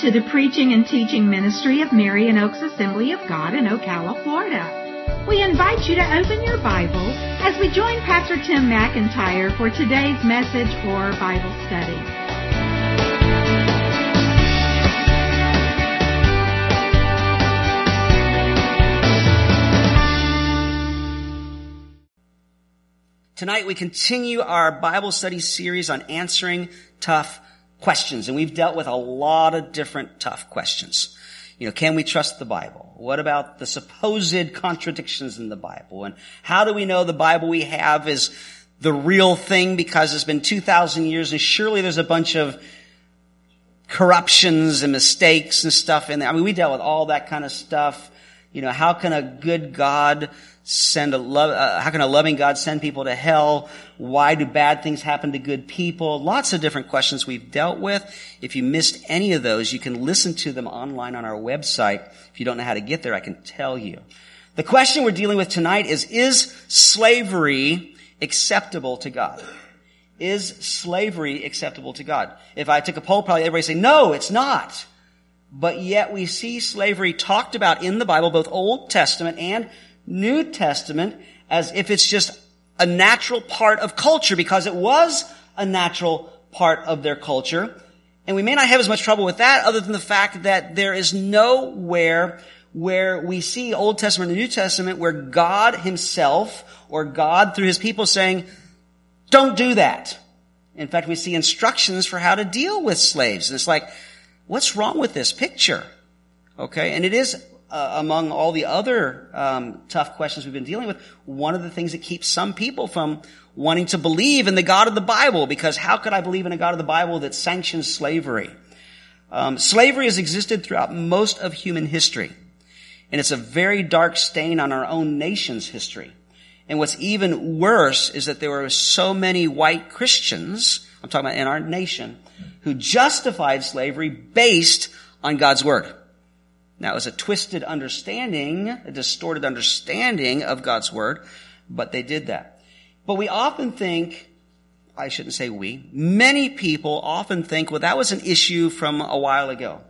To the preaching and teaching ministry of Marion Oaks Assembly of God in Ocala, Florida. We invite you to open your Bible as we join Pastor Tim McIntyre for today's message or Bible study. Tonight we continue our Bible study series on answering tough questions. And we've dealt with a lot of different tough questions. You know, can we trust the Bible? What about the supposed contradictions in the Bible? And how do we know the Bible we have is the real thing because it's been 2,000 years and surely there's a bunch of corruptions and mistakes and stuff in there. I mean, we dealt with all that kind of stuff. You know, how can a good God send a love, uh, how can a loving God send people to hell? Why do bad things happen to good people? Lots of different questions we've dealt with. If you missed any of those, you can listen to them online on our website. If you don't know how to get there, I can tell you. The question we're dealing with tonight is, is slavery acceptable to God? Is slavery acceptable to God? If I took a poll, probably everybody would say, no, it's not. But yet we see slavery talked about in the Bible, both Old Testament and New Testament as if it's just a natural part of culture because it was a natural part of their culture. And we may not have as much trouble with that other than the fact that there is nowhere where we see Old Testament and New Testament where God himself or God through his people saying, don't do that. In fact, we see instructions for how to deal with slaves. And it's like, what's wrong with this picture? Okay. And it is uh, among all the other um, tough questions we've been dealing with, one of the things that keeps some people from wanting to believe in the God of the Bible, because how could I believe in a God of the Bible that sanctions slavery? Um, slavery has existed throughout most of human history, and it's a very dark stain on our own nation's history. And what's even worse is that there were so many white Christians, I'm talking about in our nation, who justified slavery based on God's Word. Now, it was a twisted understanding, a distorted understanding of God's Word, but they did that. But we often think, I shouldn't say we, many people often think, well, that was an issue from a while ago.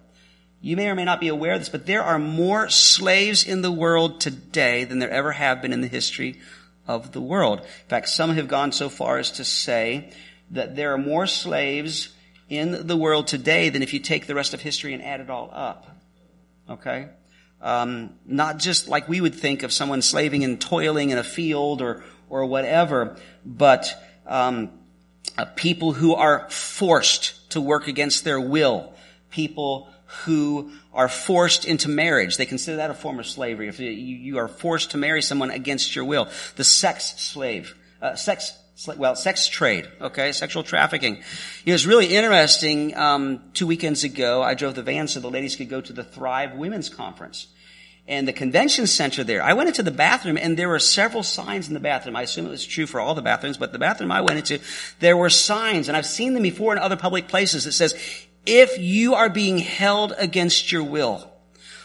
You may or may not be aware of this, but there are more slaves in the world today than there ever have been in the history of the world. In fact, some have gone so far as to say that there are more slaves in the world today than if you take the rest of history and add it all up. Okay? Um, not just like we would think of someone slaving and toiling in a field or, or whatever, but um, uh, people who are forced to work against their will, people who are forced into marriage. They consider that a form of slavery. If you, you are forced to marry someone against your will. The sex slave, uh, sex well, sex trade, okay, sexual trafficking. It was really interesting. Um, two weekends ago, I drove the van so the ladies could go to the Thrive Women's Conference. And the convention center there, I went into the bathroom and there were several signs in the bathroom. I assume it was true for all the bathrooms, but the bathroom I went into, there were signs, and I've seen them before in other public places that says, if you are being held against your will,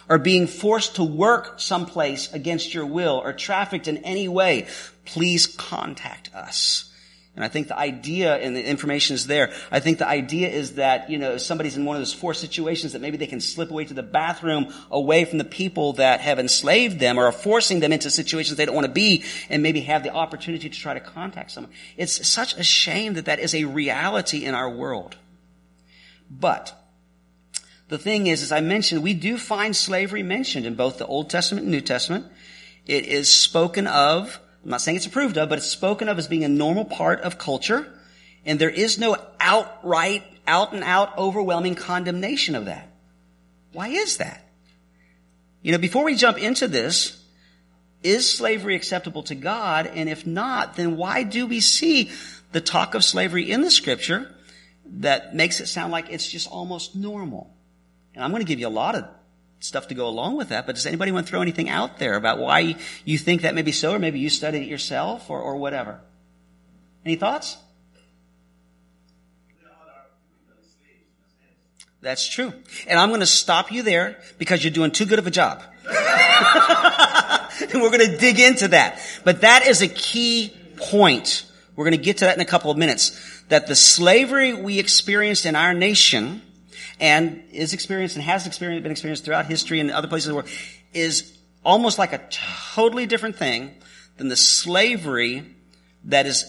or being forced to work someplace against your will, or trafficked in any way, please contact us. And I think the idea, and the information is there, I think the idea is that, you know, somebody's in one of those four situations that maybe they can slip away to the bathroom away from the people that have enslaved them or are forcing them into situations they don't want to be and maybe have the opportunity to try to contact someone. It's such a shame that that is a reality in our world. But, the thing is, as I mentioned, we do find slavery mentioned in both the Old Testament and New Testament. It is spoken of I'm not saying it's approved of, but it's spoken of as being a normal part of culture. And there is no outright, out and out, overwhelming condemnation of that. Why is that? You know, before we jump into this, is slavery acceptable to God? And if not, then why do we see the talk of slavery in the scripture that makes it sound like it's just almost normal? And I'm going to give you a lot of stuff to go along with that, but does anybody want to throw anything out there about why you think that may be so, or maybe you studied it yourself, or, or whatever? Any thoughts? That's true. And I'm going to stop you there because you're doing too good of a job. and we're going to dig into that. But that is a key point. We're going to get to that in a couple of minutes. That the slavery we experienced in our nation and is experienced and has experienced, been experienced throughout history and other places of the world is almost like a totally different thing than the slavery that is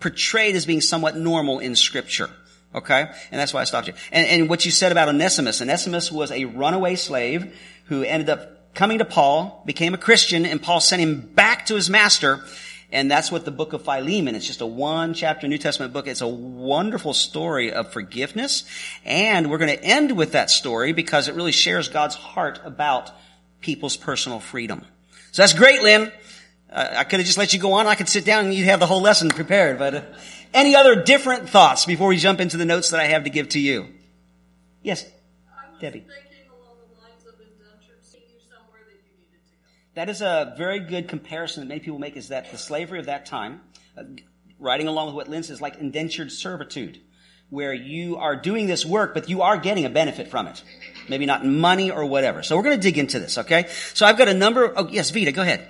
portrayed as being somewhat normal in scripture. Okay? And that's why I stopped you. And, and what you said about Onesimus. Onesimus was a runaway slave who ended up coming to Paul, became a Christian, and Paul sent him back to his master. And that's what the book of Philemon, it's just a one chapter New Testament book. It's a wonderful story of forgiveness. And we're going to end with that story because it really shares God's heart about people's personal freedom. So that's great, Lynn. Uh, I could have just let you go on. I could sit down and you'd have the whole lesson prepared. But uh, any other different thoughts before we jump into the notes that I have to give to you? Yes, Debbie. That is a very good comparison that many people make is that the slavery of that time, uh, riding along with what Lynn says, like indentured servitude, where you are doing this work, but you are getting a benefit from it. Maybe not money or whatever. So we're going to dig into this, okay? So I've got a number, of, oh yes, Vita, go ahead.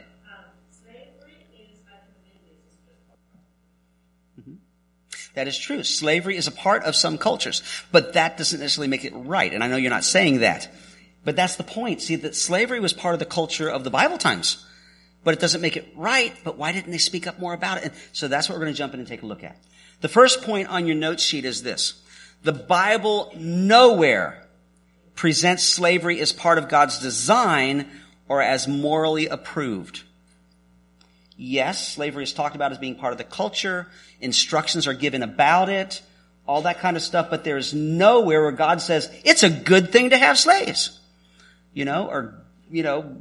That is true. Slavery is a part of some cultures, but that doesn't necessarily make it right. And I know you're not saying that, but that's the point. See, that slavery was part of the culture of the Bible times, but it doesn't make it right. But why didn't they speak up more about it? And so that's what we're going to jump in and take a look at. The first point on your note sheet is this. The Bible nowhere presents slavery as part of God's design or as morally approved. Yes, slavery is talked about as being part of the culture. Instructions are given about it. All that kind of stuff. But there is nowhere where God says, it's a good thing to have slaves. You know, or, you know,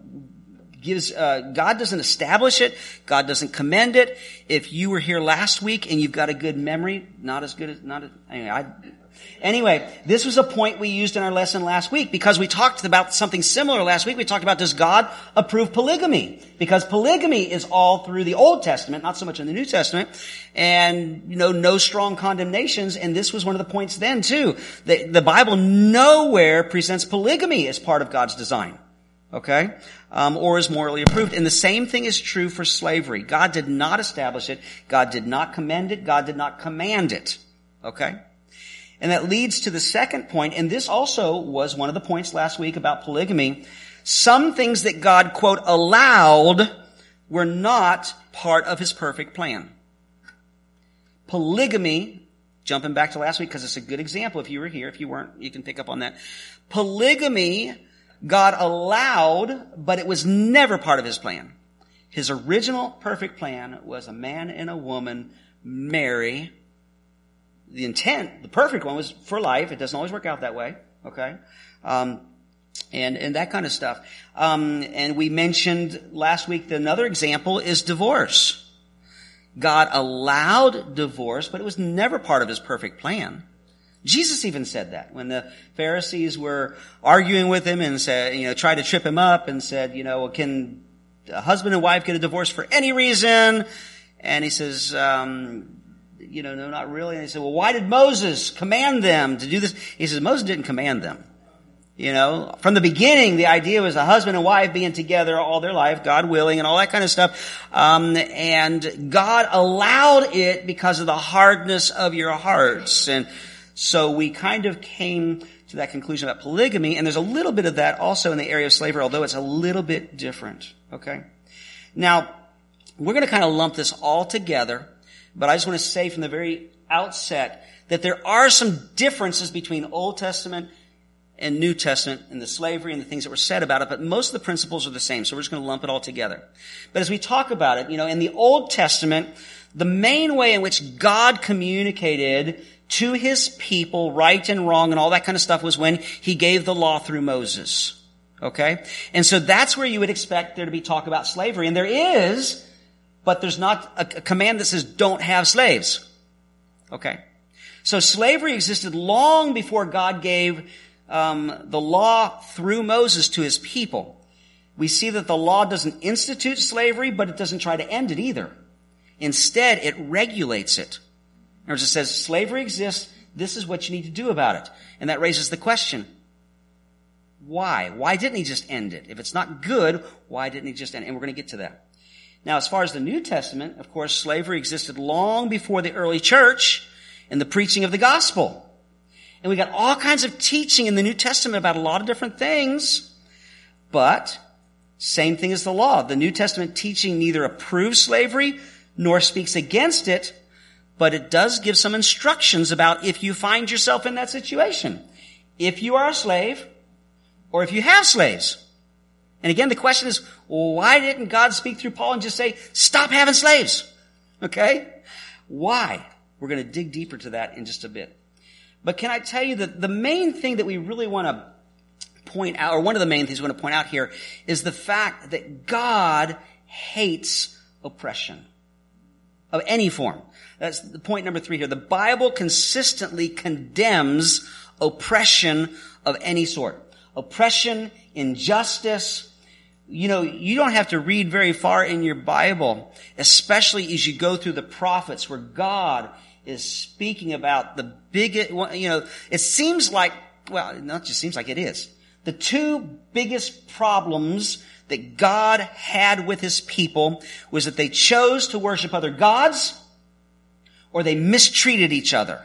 gives, uh, God doesn't establish it. God doesn't commend it. If you were here last week and you've got a good memory, not as good as, not as, anyway, I, Anyway, this was a point we used in our lesson last week because we talked about something similar last week. We talked about does God approve polygamy? Because polygamy is all through the Old Testament, not so much in the New Testament, and you know, no strong condemnations. And this was one of the points then too. The, the Bible nowhere presents polygamy as part of God's design. Okay? Um, or is morally approved. And the same thing is true for slavery. God did not establish it. God did not commend it. God did not command it. Okay? And that leads to the second point, and this also was one of the points last week about polygamy. Some things that God, quote, allowed were not part of his perfect plan. Polygamy, jumping back to last week because it's a good example if you were here. If you weren't, you can pick up on that. Polygamy, God allowed, but it was never part of his plan. His original perfect plan was a man and a woman marry the intent, the perfect one was for life. It doesn't always work out that way. Okay. Um, and, and that kind of stuff. Um, and we mentioned last week that another example is divorce. God allowed divorce, but it was never part of his perfect plan. Jesus even said that when the Pharisees were arguing with him and said, you know, tried to trip him up and said, you know, well, can a husband and wife get a divorce for any reason? And he says, um, you know, no, not really. And said, well, why did Moses command them to do this? He says, Moses didn't command them. You know, from the beginning, the idea was a husband and wife being together all their life, God willing, and all that kind of stuff. Um, and God allowed it because of the hardness of your hearts. And so we kind of came to that conclusion about polygamy, and there's a little bit of that also in the area of slavery, although it's a little bit different. Okay? Now, we're going to kind of lump this all together but I just want to say from the very outset that there are some differences between Old Testament and New Testament and the slavery and the things that were said about it, but most of the principles are the same. So we're just going to lump it all together. But as we talk about it, you know, in the Old Testament, the main way in which God communicated to his people right and wrong and all that kind of stuff was when he gave the law through Moses. Okay? And so that's where you would expect there to be talk about slavery. And there is, but there's not a, command that says don't have slaves. Okay. So slavery existed long before God gave um, the law through Moses to his people. We see that the law doesn't institute slavery, but it doesn't try to end it either. Instead, it regulates it. In other words, it says slavery exists. This is what you need to do about it. And that raises the question, why? Why didn't he just end it? If it's not good, why didn't he just end it? And we're going to get to that. Now, as far as the New Testament, of course, slavery existed long before the early church and the preaching of the gospel. And we got all kinds of teaching in the New Testament about a lot of different things. But, same thing as the law. The New Testament teaching neither approves slavery nor speaks against it, but it does give some instructions about if you find yourself in that situation. If you are a slave, or if you have slaves. And again, the question is, why didn't God speak through Paul and just say, stop having slaves? Okay? Why? We're going to dig deeper to that in just a bit. But can I tell you that the main thing that we really want to point out, or one of the main things we want to point out here, is the fact that God hates oppression of any form. That's the point number three here. The Bible consistently condemns oppression of any sort. Oppression, injustice, you know, you don't have to read very far in your Bible, especially as you go through the prophets where God is speaking about the biggest, you know, it seems like, well, not just seems like it is. The two biggest problems that God had with his people was that they chose to worship other gods or they mistreated each other.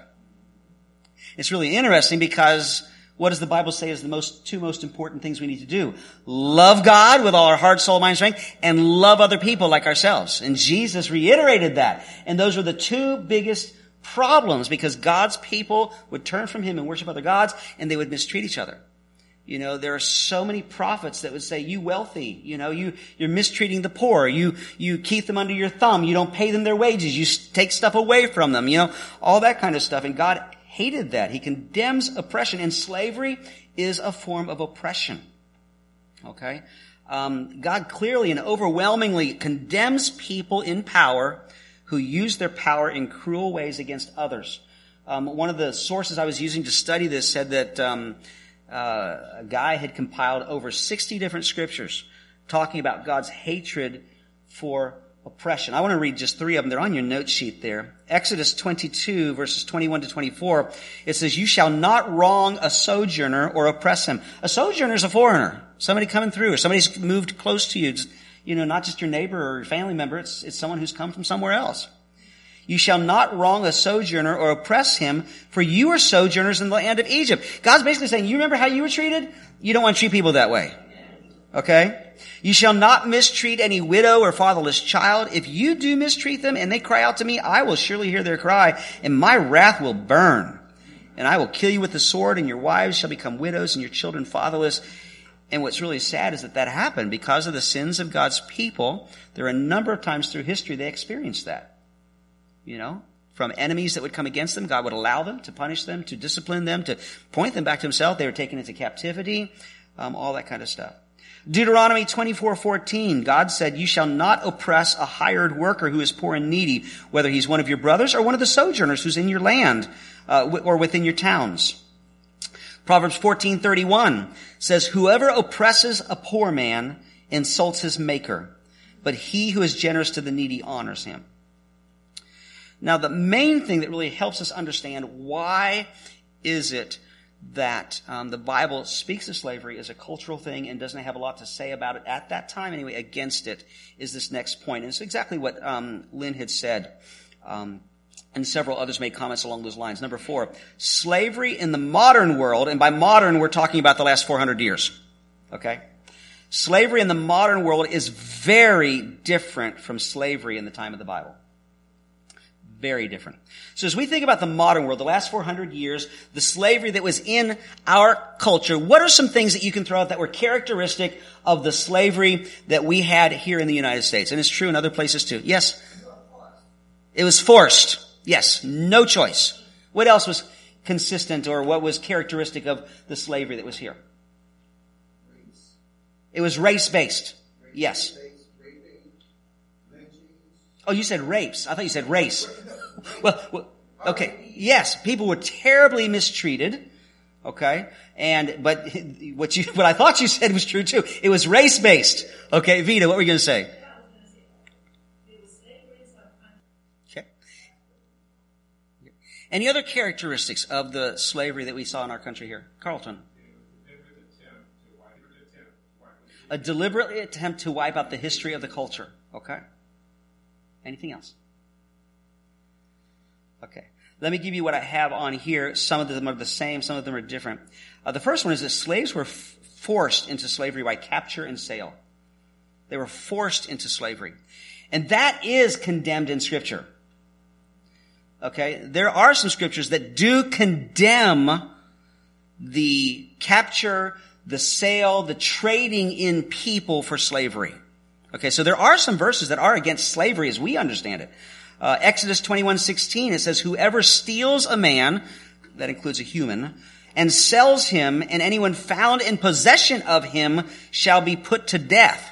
It's really interesting because what does the Bible say is the most, two most important things we need to do? Love God with all our heart, soul, mind, strength, and love other people like ourselves. And Jesus reiterated that. And those were the two biggest problems because God's people would turn from Him and worship other gods and they would mistreat each other. You know, there are so many prophets that would say, you wealthy, you know, you, you're mistreating the poor. You, you keep them under your thumb. You don't pay them their wages. You take stuff away from them, you know, all that kind of stuff. And God hated that. He condemns oppression and slavery is a form of oppression. Okay? Um, God clearly and overwhelmingly condemns people in power who use their power in cruel ways against others. Um, one of the sources I was using to study this said that um, uh, a guy had compiled over 60 different scriptures talking about God's hatred for oppression. I want to read just three of them. They're on your note sheet there. Exodus 22 verses 21 to 24. It says, you shall not wrong a sojourner or oppress him. A sojourner is a foreigner. Somebody coming through or somebody's moved close to you. You know, not just your neighbor or your family member. It's, it's someone who's come from somewhere else. You shall not wrong a sojourner or oppress him, for you are sojourners in the land of Egypt. God's basically saying, you remember how you were treated? You don't want to treat people that way. Okay? You shall not mistreat any widow or fatherless child. If you do mistreat them and they cry out to me, I will surely hear their cry and my wrath will burn. And I will kill you with the sword and your wives shall become widows and your children fatherless. And what's really sad is that that happened because of the sins of God's people. There are a number of times through history they experienced that. You know, from enemies that would come against them, God would allow them to punish them, to discipline them, to point them back to himself. They were taken into captivity, um, all that kind of stuff. Deuteronomy 24:14, God said, "You shall not oppress a hired worker who is poor and needy, whether he's one of your brothers or one of the sojourners who's in your land uh, or within your towns." Proverbs 14:31 says, "Whoever oppresses a poor man insults his maker, but he who is generous to the needy honors him." Now, the main thing that really helps us understand why is it that um, the Bible speaks of slavery as a cultural thing and doesn't have a lot to say about it at that time anyway against it is this next point. And it's exactly what um, Lynn had said. Um, and several others made comments along those lines. Number four, slavery in the modern world, and by modern we're talking about the last 400 years. Okay? Slavery in the modern world is very different from slavery in the time of the Bible. Very different. So as we think about the modern world, the last 400 years, the slavery that was in our culture, what are some things that you can throw out that were characteristic of the slavery that we had here in the United States? And it's true in other places too. Yes? It was forced. Yes. No choice. What else was consistent or what was characteristic of the slavery that was here? It was race based. Yes. Oh, you said rapes. I thought you said race. Well, well, okay. Yes, people were terribly mistreated. Okay. And, but what you, what I thought you said was true too. It was race based. Okay. Vita, what were you going to say? Okay. Any other characteristics of the slavery that we saw in our country here? Carlton. A deliberate attempt to wipe out the history of the culture. Okay. Anything else? Okay. Let me give you what I have on here. Some of them are the same, some of them are different. Uh, the first one is that slaves were f- forced into slavery by capture and sale. They were forced into slavery. And that is condemned in scripture. Okay? There are some scriptures that do condemn the capture, the sale, the trading in people for slavery. Okay, so there are some verses that are against slavery as we understand it. Uh, Exodus 21:16 it says whoever steals a man that includes a human and sells him and anyone found in possession of him shall be put to death.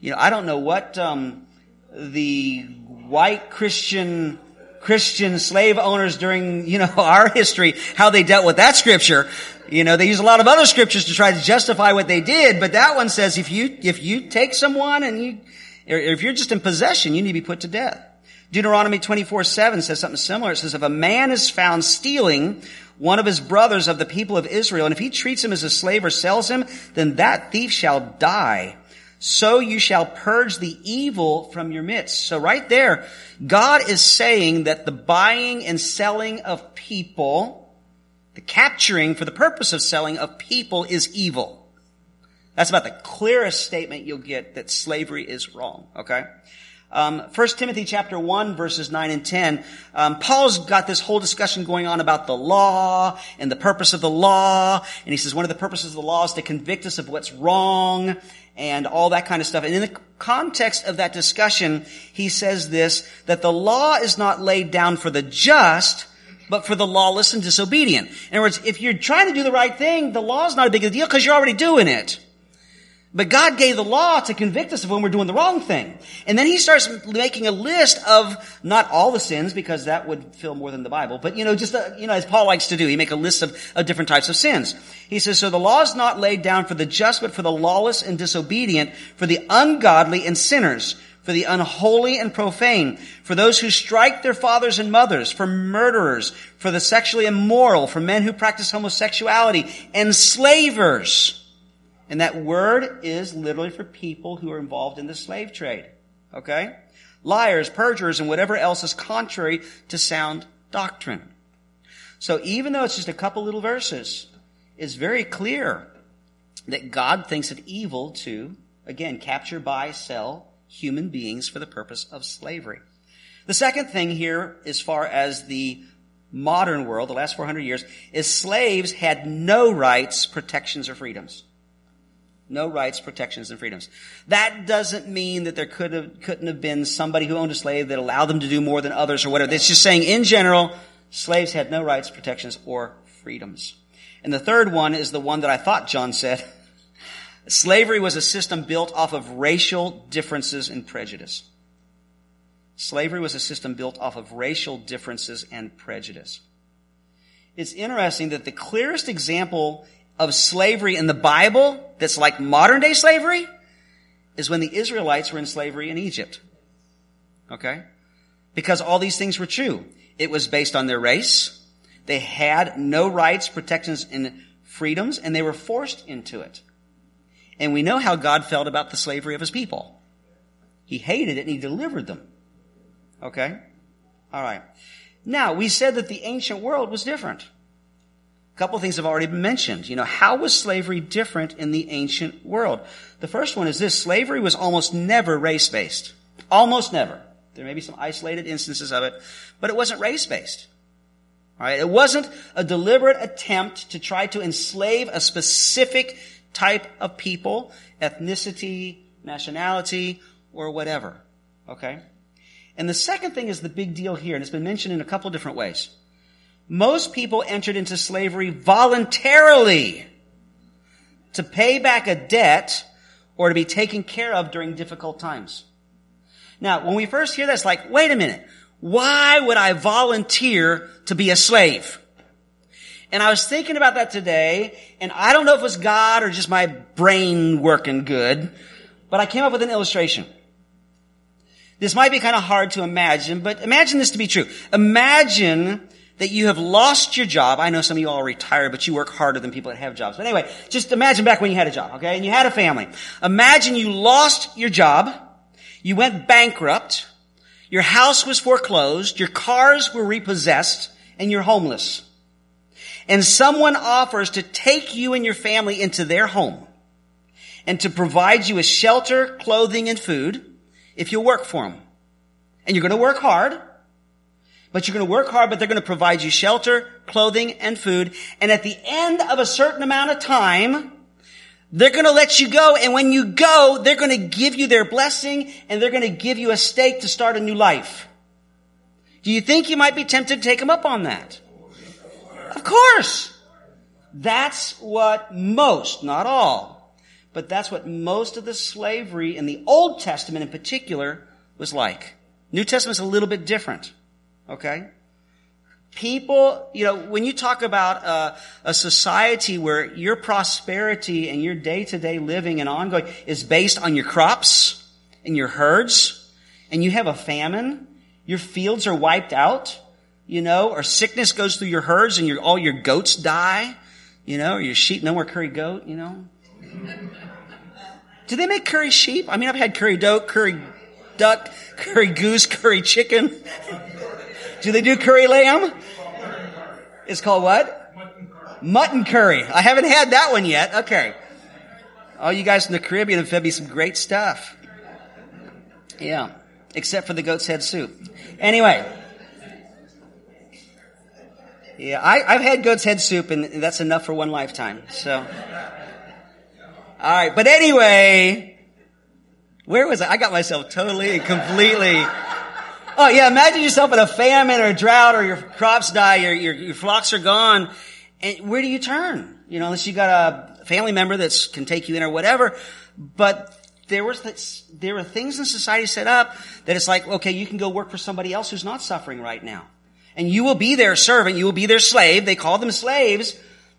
You know, I don't know what um, the white Christian Christian slave owners during, you know, our history, how they dealt with that scripture. You know, they use a lot of other scriptures to try to justify what they did, but that one says if you, if you take someone and you, if you're just in possession, you need to be put to death. Deuteronomy 24, 7 says something similar. It says, if a man is found stealing one of his brothers of the people of Israel, and if he treats him as a slave or sells him, then that thief shall die. So you shall purge the evil from your midst. So right there, God is saying that the buying and selling of people, the capturing for the purpose of selling of people is evil. That's about the clearest statement you'll get that slavery is wrong, okay? Um, 1 Timothy chapter 1 verses 9 and 10, um, Paul's got this whole discussion going on about the law and the purpose of the law. And he says one of the purposes of the law is to convict us of what's wrong and all that kind of stuff. And in the context of that discussion, he says this, that the law is not laid down for the just, but for the lawless and disobedient. In other words, if you're trying to do the right thing, the law is not a big deal because you're already doing it. But God gave the law to convict us of when we're doing the wrong thing. And then he starts making a list of not all the sins because that would fill more than the Bible, but you know, just, uh, you know, as Paul likes to do, he make a list of, of different types of sins. He says, so the law is not laid down for the just, but for the lawless and disobedient, for the ungodly and sinners, for the unholy and profane, for those who strike their fathers and mothers, for murderers, for the sexually immoral, for men who practice homosexuality, enslavers and that word is literally for people who are involved in the slave trade. Okay? Liars, perjurers, and whatever else is contrary to sound doctrine. So even though it's just a couple little verses, it's very clear that God thinks it evil to, again, capture, buy, sell human beings for the purpose of slavery. The second thing here, as far as the modern world, the last 400 years, is slaves had no rights, protections, or freedoms. No rights, protections, and freedoms. That doesn't mean that there could have, couldn't have been somebody who owned a slave that allowed them to do more than others or whatever. It's just saying in general, slaves had no rights, protections, or freedoms. And the third one is the one that I thought John said. Slavery was a system built off of racial differences and prejudice. Slavery was a system built off of racial differences and prejudice. It's interesting that the clearest example of slavery in the Bible that's like modern day slavery is when the Israelites were in slavery in Egypt. Okay? Because all these things were true. It was based on their race. They had no rights, protections, and freedoms, and they were forced into it. And we know how God felt about the slavery of his people. He hated it and he delivered them. Okay? Alright. Now, we said that the ancient world was different. A couple things have already been mentioned. You know, how was slavery different in the ancient world? The first one is this. Slavery was almost never race-based. Almost never. There may be some isolated instances of it, but it wasn't race-based. Alright? It wasn't a deliberate attempt to try to enslave a specific type of people, ethnicity, nationality, or whatever. Okay? And the second thing is the big deal here, and it's been mentioned in a couple different ways. Most people entered into slavery voluntarily to pay back a debt or to be taken care of during difficult times. Now, when we first hear this, like, wait a minute. Why would I volunteer to be a slave? And I was thinking about that today, and I don't know if it was God or just my brain working good, but I came up with an illustration. This might be kind of hard to imagine, but imagine this to be true. Imagine that you have lost your job. I know some of you all retired, but you work harder than people that have jobs. But anyway, just imagine back when you had a job, okay? And you had a family. Imagine you lost your job. You went bankrupt. Your house was foreclosed, your cars were repossessed, and you're homeless. And someone offers to take you and your family into their home and to provide you with shelter, clothing, and food if you'll work for them. And you're going to work hard, but you're going to work hard, but they're going to provide you shelter, clothing, and food. And at the end of a certain amount of time, they're going to let you go. And when you go, they're going to give you their blessing and they're going to give you a stake to start a new life. Do you think you might be tempted to take them up on that? Of course. That's what most, not all, but that's what most of the slavery in the Old Testament in particular was like. New Testament's a little bit different. Okay? People, you know, when you talk about a society where your prosperity and your day-to-day living and ongoing is based on your crops and your herds, and you have a famine, your fields are wiped out, you know, or sickness goes through your herds and your, all your goats die, you know, or your sheep, no more curry goat, you know. Do they make curry sheep? I mean, I've had curry goat, curry duck, curry goose, curry chicken. Do they do curry lamb? It's called what? Mutton curry. I haven't had that one yet. Okay. Oh, you guys from the Caribbean have fed me some great stuff. Yeah. Except for the goat's head soup. Anyway. Yeah, I, have had goat's head soup and that's enough for one lifetime. So. Alright, but anyway, where was I? I got myself totally and completely Oh yeah, imagine yourself in a famine or a drought or your crops die, your, your, your flocks are gone. And where do you turn? You know, unless you got a family member that can take you in or whatever. But there was there were things in society set up that it's like, okay, you can go work for somebody else who's not suffering right now. And you will be their servant, you will be their slave. They called them slaves,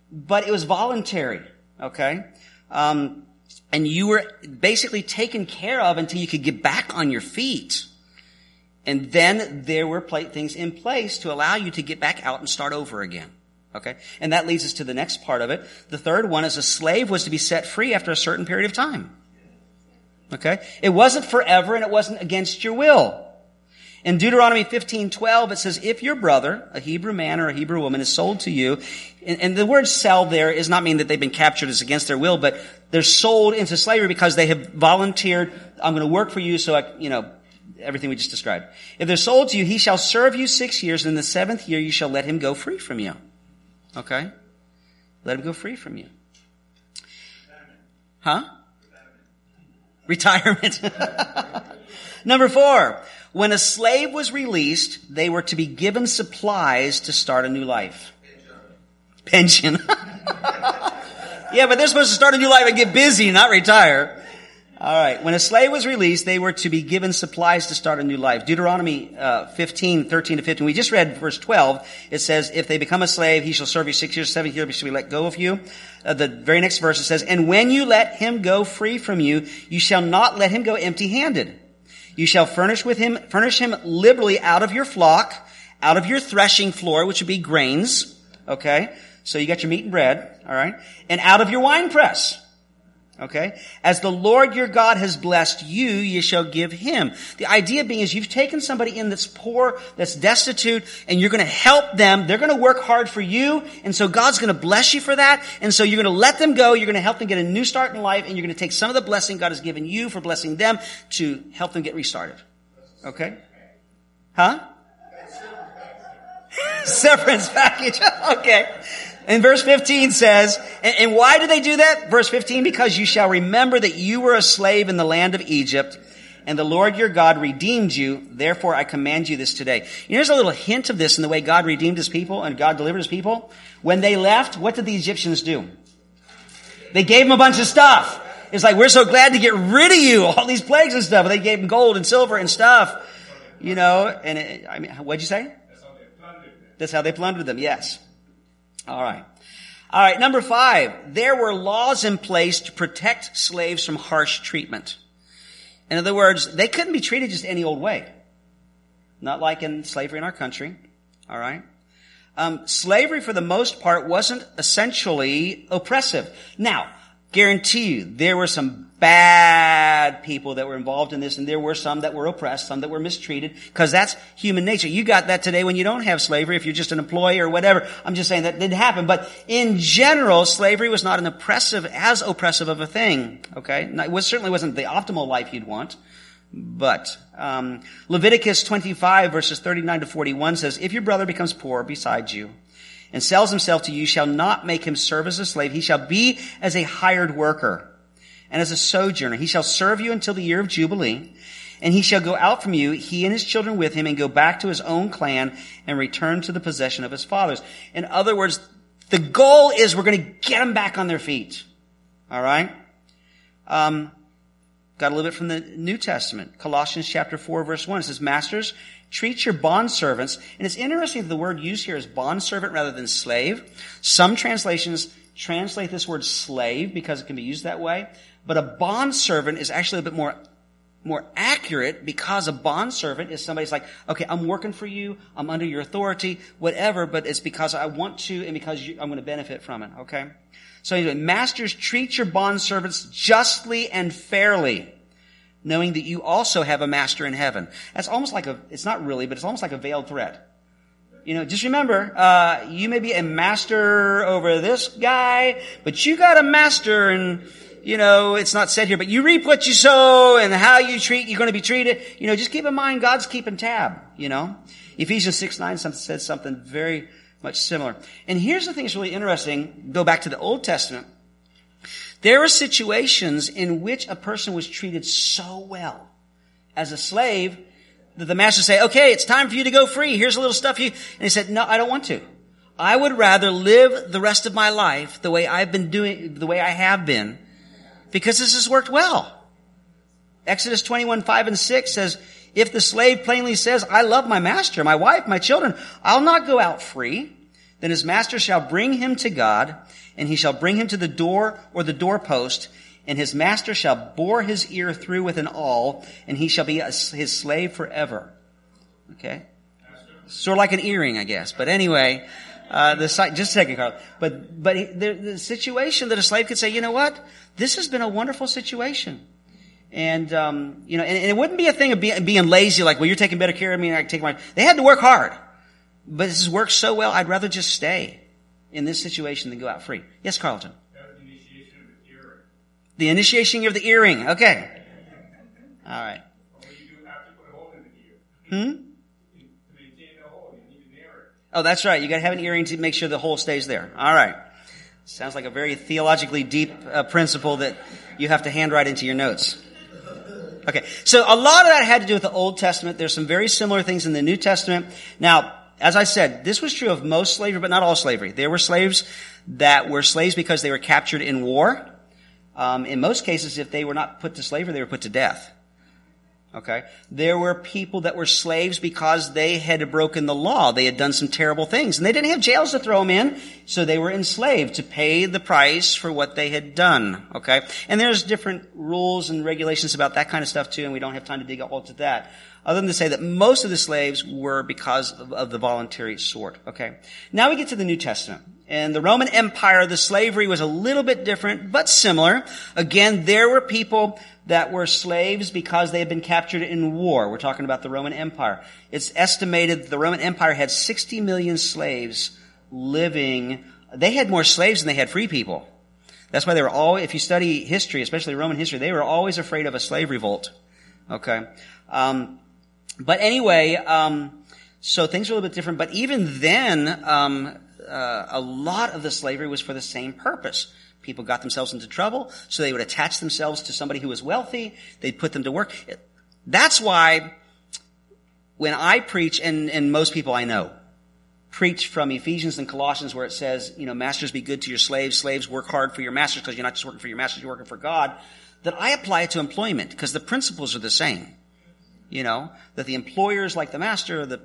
but it was voluntary. Okay? Um, and you were basically taken care of until you could get back on your feet. And then there were things in place to allow you to get back out and start over again. Okay? And that leads us to the next part of it. The third one is a slave was to be set free after a certain period of time. Okay? It wasn't forever and it wasn't against your will. In Deuteronomy 15:12 it says if your brother, a Hebrew man or a Hebrew woman is sold to you, and, and the word sell there is not mean that they've been captured as against their will, but they're sold into slavery because they have volunteered, I'm going to work for you so I, you know, everything we just described. If they're sold to you, he shall serve you six years, and in the seventh year you shall let him go free from you. Okay? Let him go free from you. Huh? Retirement. Number four. When a slave was released, they were to be given supplies to start a new life. Pension. yeah, but they're supposed to start a new life and get busy, not retire. All right. When a slave was released, they were to be given supplies to start a new life. Deuteronomy uh, 15, 13 to 15. We just read verse 12. It says, if they become a slave, he shall serve you six years, seven years, shall be let go of you. Uh, the very next verse it says, and when you let him go free from you, you shall not let him go empty handed. You shall furnish with him, furnish him liberally out of your flock, out of your threshing floor, which would be grains. Okay. So you got your meat and bread. All right. And out of your wine press. Okay? As the Lord your God has blessed you, you shall give him. The idea being is you've taken somebody in that's poor, that's destitute, and you're going to help them. They're going to work hard for you, and so God's going to bless you for that. And so you're going to let them go. You're going to help them get a new start in life, and you're going to take some of the blessing God has given you for blessing them to help them get restarted. Okay? Huh? Severance package. okay. And verse 15 says, and, and why do they do that? Verse 15, because you shall remember that you were a slave in the land of Egypt, and the Lord your God redeemed you. Therefore, I command you this today. There's a little hint of this in the way God redeemed his people and God delivered his people. When they left, what did the Egyptians do? They gave them a bunch of stuff. It's like, we're so glad to get rid of you, all these plagues and stuff. They gave them gold and silver and stuff, you know, and it, I mean, what'd you say? That's how they plundered them. That's how they plundered them, yes. All right. All right. Number five. There were laws in place to protect slaves from harsh treatment. In other words, they couldn't be treated just any old way. Not like in slavery in our country. All right. Um, slavery, for the most part, wasn't essentially oppressive. Now, Guarantee you, there were some bad people that were involved in this, and there were some that were oppressed, some that were mistreated, because that's human nature. You got that today when you don't have slavery, if you're just an employee or whatever. I'm just saying that didn't happen. But in general, slavery was not an oppressive, as oppressive of a thing. Okay? It certainly wasn't the optimal life you'd want. But um, Leviticus 25 verses 39 to 41 says, If your brother becomes poor beside you, and sells himself to you shall not make him serve as a slave. He shall be as a hired worker and as a sojourner. He shall serve you until the year of Jubilee. And he shall go out from you, he and his children with him, and go back to his own clan and return to the possession of his fathers. In other words, the goal is we're going to get them back on their feet. All right? Um, got a little bit from the New Testament. Colossians chapter 4 verse 1. It says, Masters, Treat your bondservants, and it's interesting that the word used here is bondservant rather than slave. Some translations translate this word slave because it can be used that way, but a bondservant is actually a bit more more accurate because a bondservant is somebody's like, okay, I'm working for you, I'm under your authority, whatever, but it's because I want to and because you, I'm going to benefit from it, okay? So anyway, masters treat your bondservants justly and fairly knowing that you also have a master in heaven. That's almost like a, it's not really, but it's almost like a veiled threat. You know, just remember, uh, you may be a master over this guy, but you got a master and, you know, it's not said here, but you reap what you sow and how you treat, you're going to be treated. You know, just keep in mind God's keeping tab, you know. Ephesians 6, 9 says something very much similar. And here's the thing that's really interesting. Go back to the Old Testament. There are situations in which a person was treated so well as a slave that the master say, okay, it's time for you to go free. Here's a little stuff you, and he said, no, I don't want to. I would rather live the rest of my life the way I've been doing, the way I have been, because this has worked well. Exodus 21, 5 and 6 says, if the slave plainly says, I love my master, my wife, my children, I'll not go out free, then his master shall bring him to God, and he shall bring him to the door or the doorpost, and his master shall bore his ear through with an awl, and he shall be his slave forever. Okay? Sort of like an earring, I guess. But anyway, uh, the just a second, Carl. But but the, the situation that a slave could say, you know what, this has been a wonderful situation. And, um, you know, and, and, it wouldn't be a thing of being, being lazy, like, well, you're taking better care of me and I take my, they had to work hard. But this has worked so well, I'd rather just stay in this situation than go out free. Yes, Carlton? The initiation of the earring. The initiation of the earring. Okay. All right. Hmm? Oh, that's right. You got to have an earring to make sure the hole stays there. All right. Sounds like a very theologically deep uh, principle that you have to handwrite into your notes. Okay. So a lot of that had to do with the Old Testament. There's some very similar things in the New Testament. Now, as I said, this was true of most slavery, but not all slavery. There were slaves that were slaves because they were captured in war. Um, in most cases, if they were not put to slavery, they were put to death. Okay? There were people that were slaves because they had broken the law. They had done some terrible things. And they didn't have jails to throw them in, so they were enslaved to pay the price for what they had done. Okay? And there's different rules and regulations about that kind of stuff too, and we don't have time to dig all to that other than to say that most of the slaves were because of, of, the voluntary sort. Okay. Now we get to the New Testament. In the Roman Empire, the slavery was a little bit different, but similar. Again, there were people that were slaves because they had been captured in war. We're talking about the Roman Empire. It's estimated the Roman Empire had 60 million slaves living. They had more slaves than they had free people. That's why they were all, if you study history, especially Roman history, they were always afraid of a slave revolt. Okay. Um, but anyway, um, so things are a little bit different. But even then, um, uh, a lot of the slavery was for the same purpose. People got themselves into trouble, so they would attach themselves to somebody who was wealthy. They'd put them to work. That's why when I preach, and, and most people I know, preach from Ephesians and Colossians where it says, you know, masters be good to your slaves, slaves work hard for your masters because you're not just working for your masters, you're working for God, that I apply it to employment because the principles are the same. You know, that the employer is like the master, the,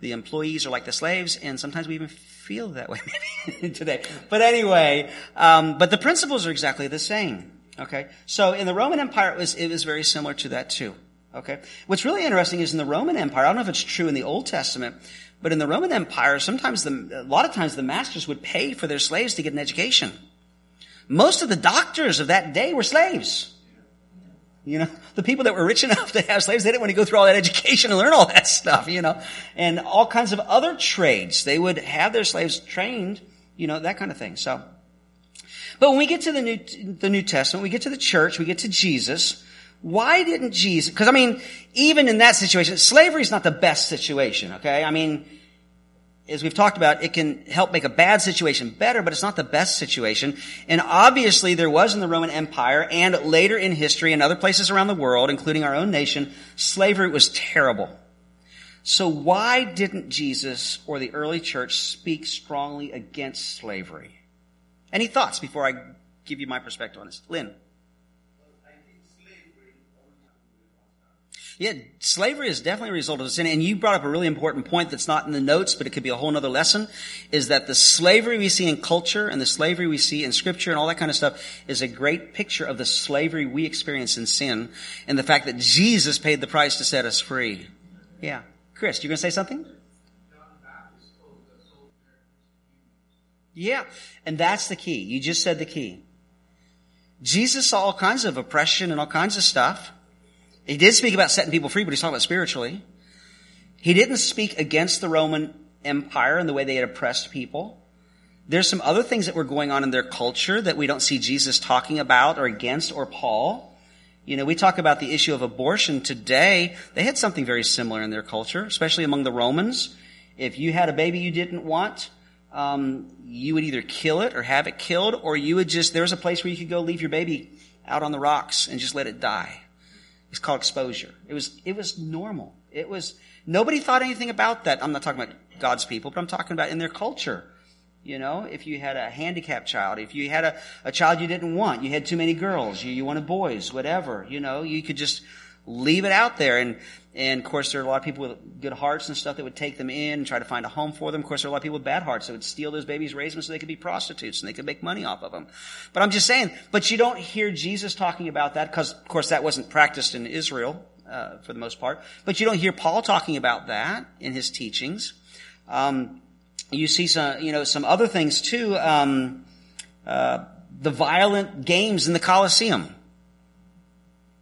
the employees are like the slaves, and sometimes we even feel that way today. But anyway, um, but the principles are exactly the same. Okay, so in the Roman Empire, it was, it was very similar to that too. Okay, what's really interesting is in the Roman Empire. I don't know if it's true in the Old Testament, but in the Roman Empire, sometimes the, a lot of times the masters would pay for their slaves to get an education. Most of the doctors of that day were slaves. You know, the people that were rich enough to have slaves, they didn't want to go through all that education and learn all that stuff, you know, and all kinds of other trades. They would have their slaves trained, you know, that kind of thing. So, but when we get to the New, the New Testament, we get to the church, we get to Jesus, why didn't Jesus, because I mean, even in that situation, slavery is not the best situation, okay? I mean, as we've talked about, it can help make a bad situation better, but it's not the best situation. And obviously there was in the Roman Empire and later in history and other places around the world, including our own nation, slavery was terrible. So why didn't Jesus or the early church speak strongly against slavery? Any thoughts before I give you my perspective on this? Lynn. Yeah, slavery is definitely a result of sin. And you brought up a really important point that's not in the notes, but it could be a whole other lesson, is that the slavery we see in culture and the slavery we see in scripture and all that kind of stuff is a great picture of the slavery we experience in sin and the fact that Jesus paid the price to set us free. Yeah. Chris, you going to say something? Yeah. And that's the key. You just said the key. Jesus saw all kinds of oppression and all kinds of stuff. He did speak about setting people free, but he's talking about spiritually. He didn't speak against the Roman Empire and the way they had oppressed people. There's some other things that were going on in their culture that we don't see Jesus talking about or against or Paul. You know, we talk about the issue of abortion today. They had something very similar in their culture, especially among the Romans. If you had a baby you didn't want, um, you would either kill it or have it killed, or you would just, there was a place where you could go leave your baby out on the rocks and just let it die. It's called exposure. It was, it was normal. It was, nobody thought anything about that. I'm not talking about God's people, but I'm talking about in their culture. You know, if you had a handicapped child, if you had a, a child you didn't want, you had too many girls, you, you wanted boys, whatever, you know, you could just leave it out there. And, and of course, there are a lot of people with good hearts and stuff that would take them in and try to find a home for them. Of course, there are a lot of people with bad hearts that would steal those babies, raise them so they could be prostitutes and they could make money off of them. But I'm just saying, but you don't hear Jesus talking about that because, of course, that wasn't practiced in Israel uh, for the most part. But you don't hear Paul talking about that in his teachings. Um, you see some, you know, some other things too. Um, uh, the violent games in the Colosseum.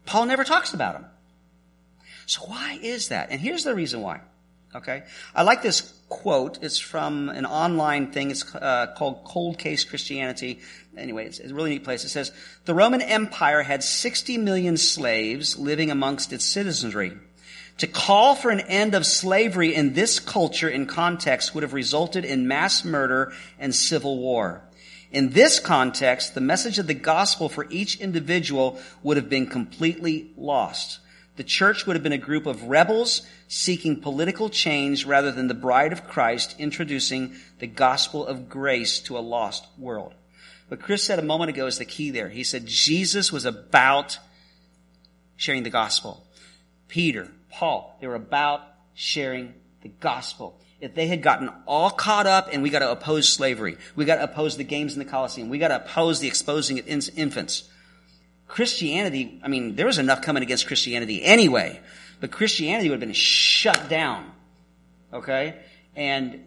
Paul never talks about them. So why is that? And here's the reason why. Okay. I like this quote. It's from an online thing. It's uh, called Cold Case Christianity. Anyway, it's, a really neat place. It says, the Roman Empire had 60 million slaves living amongst its citizenry. To call for an end of slavery in this culture and context would have resulted in mass murder and civil war. In this context, the message of the gospel for each individual would have been completely lost. The church would have been a group of rebels seeking political change rather than the bride of Christ introducing the gospel of grace to a lost world. What Chris said a moment ago is the key there. He said Jesus was about sharing the gospel. Peter, Paul, they were about sharing the gospel. If they had gotten all caught up and we got to oppose slavery, we got to oppose the games in the Colosseum, we got to oppose the exposing of infants, Christianity, I mean, there was enough coming against Christianity anyway, but Christianity would have been shut down. Okay? And,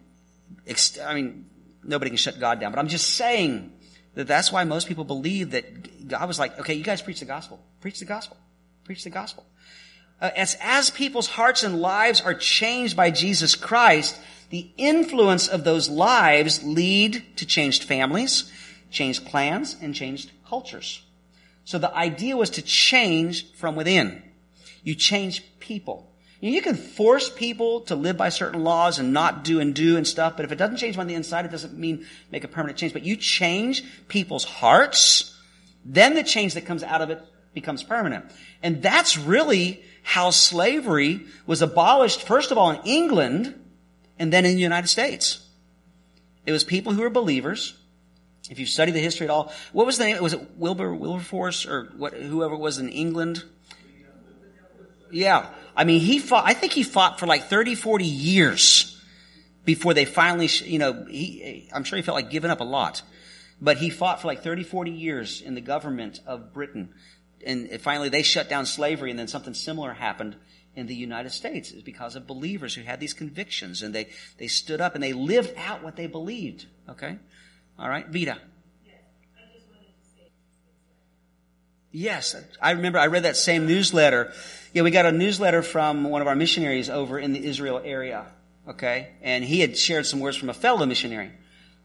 I mean, nobody can shut God down, but I'm just saying that that's why most people believe that God was like, okay, you guys preach the gospel. Preach the gospel. Preach the gospel. Uh, as, as people's hearts and lives are changed by Jesus Christ, the influence of those lives lead to changed families, changed plans, and changed cultures. So the idea was to change from within. You change people. You, can force people to live by certain laws and not do and do and stuff, but if it doesn't change on the inside, it doesn't mean make a permanent change. But you change people's hearts, then the change that comes out of it becomes permanent. And that's really how slavery was abolished, first of all in England, and then in the United States. It was people who were believers if you study the history at all, what was the name? Was it Wilbur Wilberforce or what? Whoever it was in England? Yeah, I mean, he fought. I think he fought for like 30, 40 years before they finally, you know, he. I'm sure he felt like giving up a lot, but he fought for like 30, 40 years in the government of Britain, and finally they shut down slavery, and then something similar happened in the United States is because of believers who had these convictions and they, they stood up and they lived out what they believed. Okay? All right, Vita. Yes, I just wanted to Yes, I remember I read that same newsletter. Yeah, we got a newsletter from one of our missionaries over in the Israel area. Okay. And he had shared some words from a fellow missionary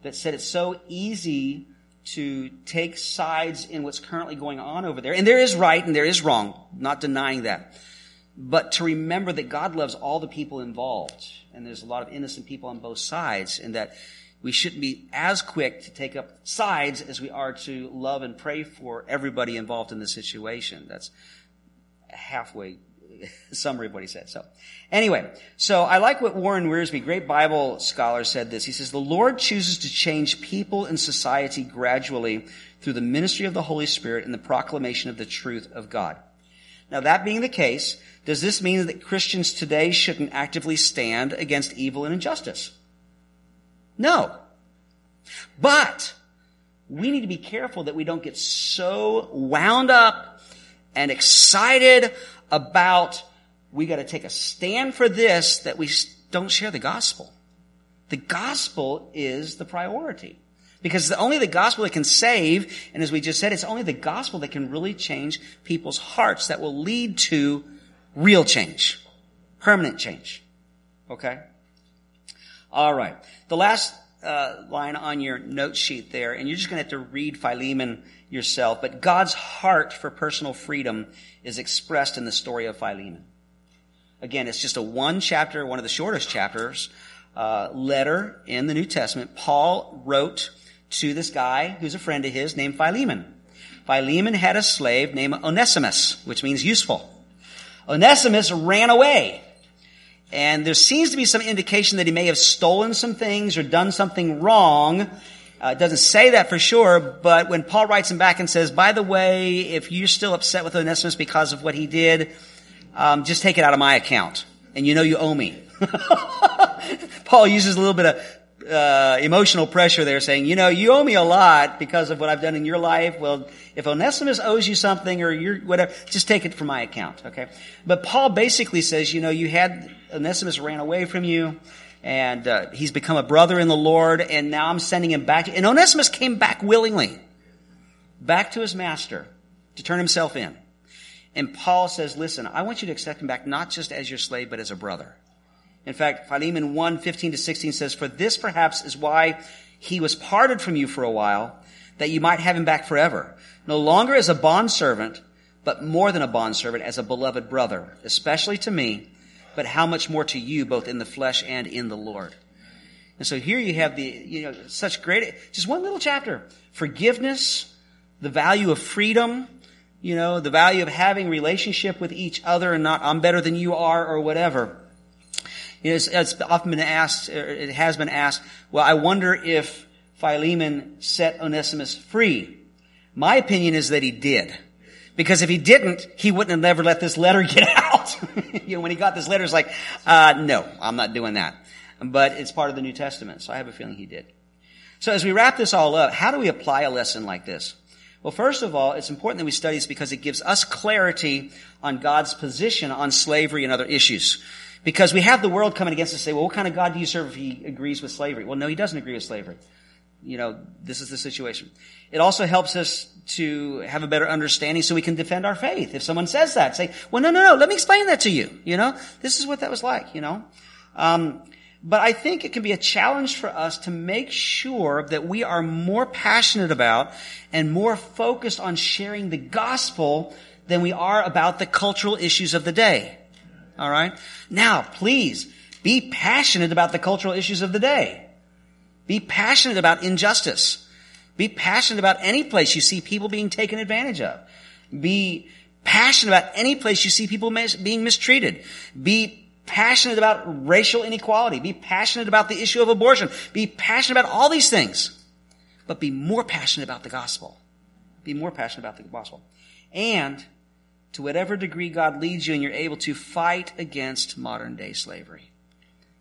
that said it's so easy to take sides in what's currently going on over there. And there is right and there is wrong. Not denying that. But to remember that God loves all the people involved. And there's a lot of innocent people on both sides and that we shouldn't be as quick to take up sides as we are to love and pray for everybody involved in the situation. That's halfway summary of what he said. So anyway, so I like what Warren Wiersbe, great Bible scholar, said this. He says, the Lord chooses to change people and society gradually through the ministry of the Holy Spirit and the proclamation of the truth of God. Now that being the case, does this mean that Christians today shouldn't actively stand against evil and injustice? No. But we need to be careful that we don't get so wound up and excited about we got to take a stand for this that we don't share the gospel. The gospel is the priority. Because only the gospel that can save, and as we just said, it's only the gospel that can really change people's hearts that will lead to real change. Permanent change. Okay? All right. The last uh, line on your note sheet there, and you're just going to have to read Philemon yourself, but God's heart for personal freedom is expressed in the story of Philemon. Again, it's just a one chapter, one of the shortest chapters, uh, letter in the New Testament. Paul wrote to this guy who's a friend of his named Philemon. Philemon had a slave named Onesimus, which means useful. Onesimus ran away and there seems to be some indication that he may have stolen some things or done something wrong. Uh, it doesn't say that for sure, but when Paul writes him back and says, by the way, if you're still upset with Onesimus because of what he did, um, just take it out of my account. And you know you owe me. Paul uses a little bit of uh, emotional pressure there saying, you know, you owe me a lot because of what I've done in your life. Well, if Onesimus owes you something or you're whatever, just take it from my account, okay? But Paul basically says, you know, you had, Onesimus ran away from you and uh, he's become a brother in the Lord and now I'm sending him back. And Onesimus came back willingly, back to his master to turn himself in. And Paul says, listen, I want you to accept him back not just as your slave, but as a brother. In fact, Philemon 1, 15 to 16 says, For this perhaps is why he was parted from you for a while, that you might have him back forever. No longer as a bondservant, but more than a bondservant, as a beloved brother, especially to me, but how much more to you, both in the flesh and in the Lord. And so here you have the, you know, such great, just one little chapter. Forgiveness, the value of freedom, you know, the value of having relationship with each other and not, I'm better than you are or whatever. You know, it's, it's often been asked, it has been asked, well, I wonder if Philemon set Onesimus free. My opinion is that he did. Because if he didn't, he wouldn't have never let this letter get out. you know, when he got this letter, it's like, uh, no, I'm not doing that. But it's part of the New Testament, so I have a feeling he did. So as we wrap this all up, how do we apply a lesson like this? Well, first of all, it's important that we study this because it gives us clarity on God's position on slavery and other issues. Because we have the world coming against us and say, well, what kind of God do you serve if he agrees with slavery? Well, no, he doesn't agree with slavery. You know, this is the situation. It also helps us to have a better understanding so we can defend our faith. If someone says that, say, well, no, no, no, let me explain that to you. You know, this is what that was like, you know. Um, but I think it can be a challenge for us to make sure that we are more passionate about and more focused on sharing the gospel than we are about the cultural issues of the day. All right. Now, please be passionate about the cultural issues of the day. Be passionate about injustice. Be passionate about any place you see people being taken advantage of. Be passionate about any place you see people mis- being mistreated. Be passionate about racial inequality. Be passionate about the issue of abortion. Be passionate about all these things. But be more passionate about the gospel. Be more passionate about the gospel. And to whatever degree God leads you and you're able to fight against modern day slavery.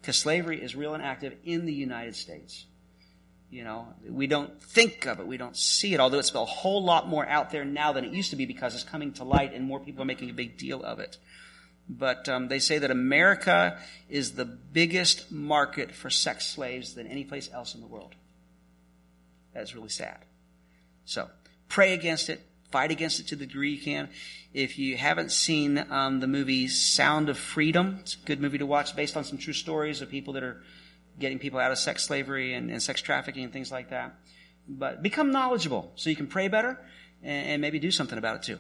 Because slavery is real and active in the United States. You know, we don't think of it, we don't see it, although it's a whole lot more out there now than it used to be because it's coming to light and more people are making a big deal of it. But um, they say that America is the biggest market for sex slaves than any place else in the world. That's really sad. So, pray against it, fight against it to the degree you can. If you haven't seen um, the movie Sound of Freedom, it's a good movie to watch based on some true stories of people that are getting people out of sex slavery and, and sex trafficking and things like that. But become knowledgeable so you can pray better and, and maybe do something about it too.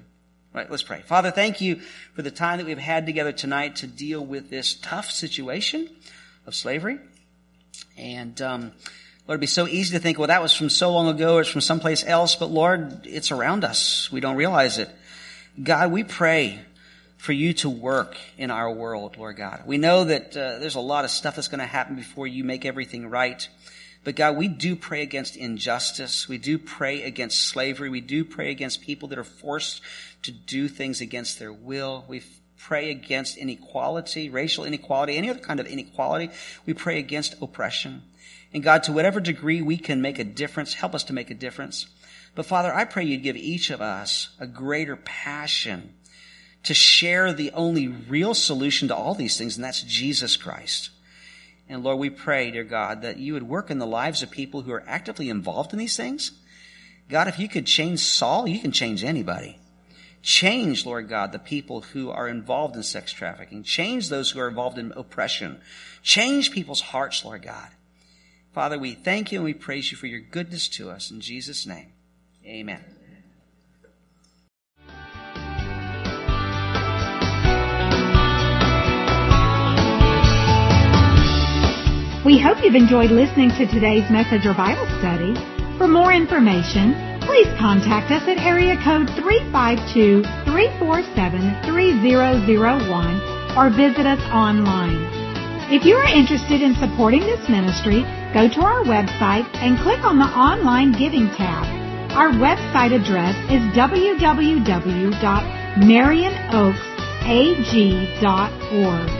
Right, let's pray. Father, thank you for the time that we've had together tonight to deal with this tough situation of slavery. And um, Lord, it'd be so easy to think, well, that was from so long ago or it's from someplace else. But Lord, it's around us. We don't realize it. God, we pray for you to work in our world, Lord God. We know that uh, there's a lot of stuff that's going to happen before you make everything right. But God, we do pray against injustice. We do pray against slavery. We do pray against people that are forced to do things against their will. We pray against inequality, racial inequality, any other kind of inequality. We pray against oppression. And God, to whatever degree we can make a difference, help us to make a difference. But Father, I pray you'd give each of us a greater passion to share the only real solution to all these things, and that's Jesus Christ. And Lord, we pray, dear God, that you would work in the lives of people who are actively involved in these things. God, if you could change Saul, you can change anybody. Change, Lord God, the people who are involved in sex trafficking. Change those who are involved in oppression. Change people's hearts, Lord God. Father, we thank you and we praise you for your goodness to us. In Jesus' name, amen. We hope you've enjoyed listening to today's message or Bible study. For more information, please contact us at area code 352-347-3001 or visit us online. If you are interested in supporting this ministry, go to our website and click on the online giving tab. Our website address is www.marionoaksag.org.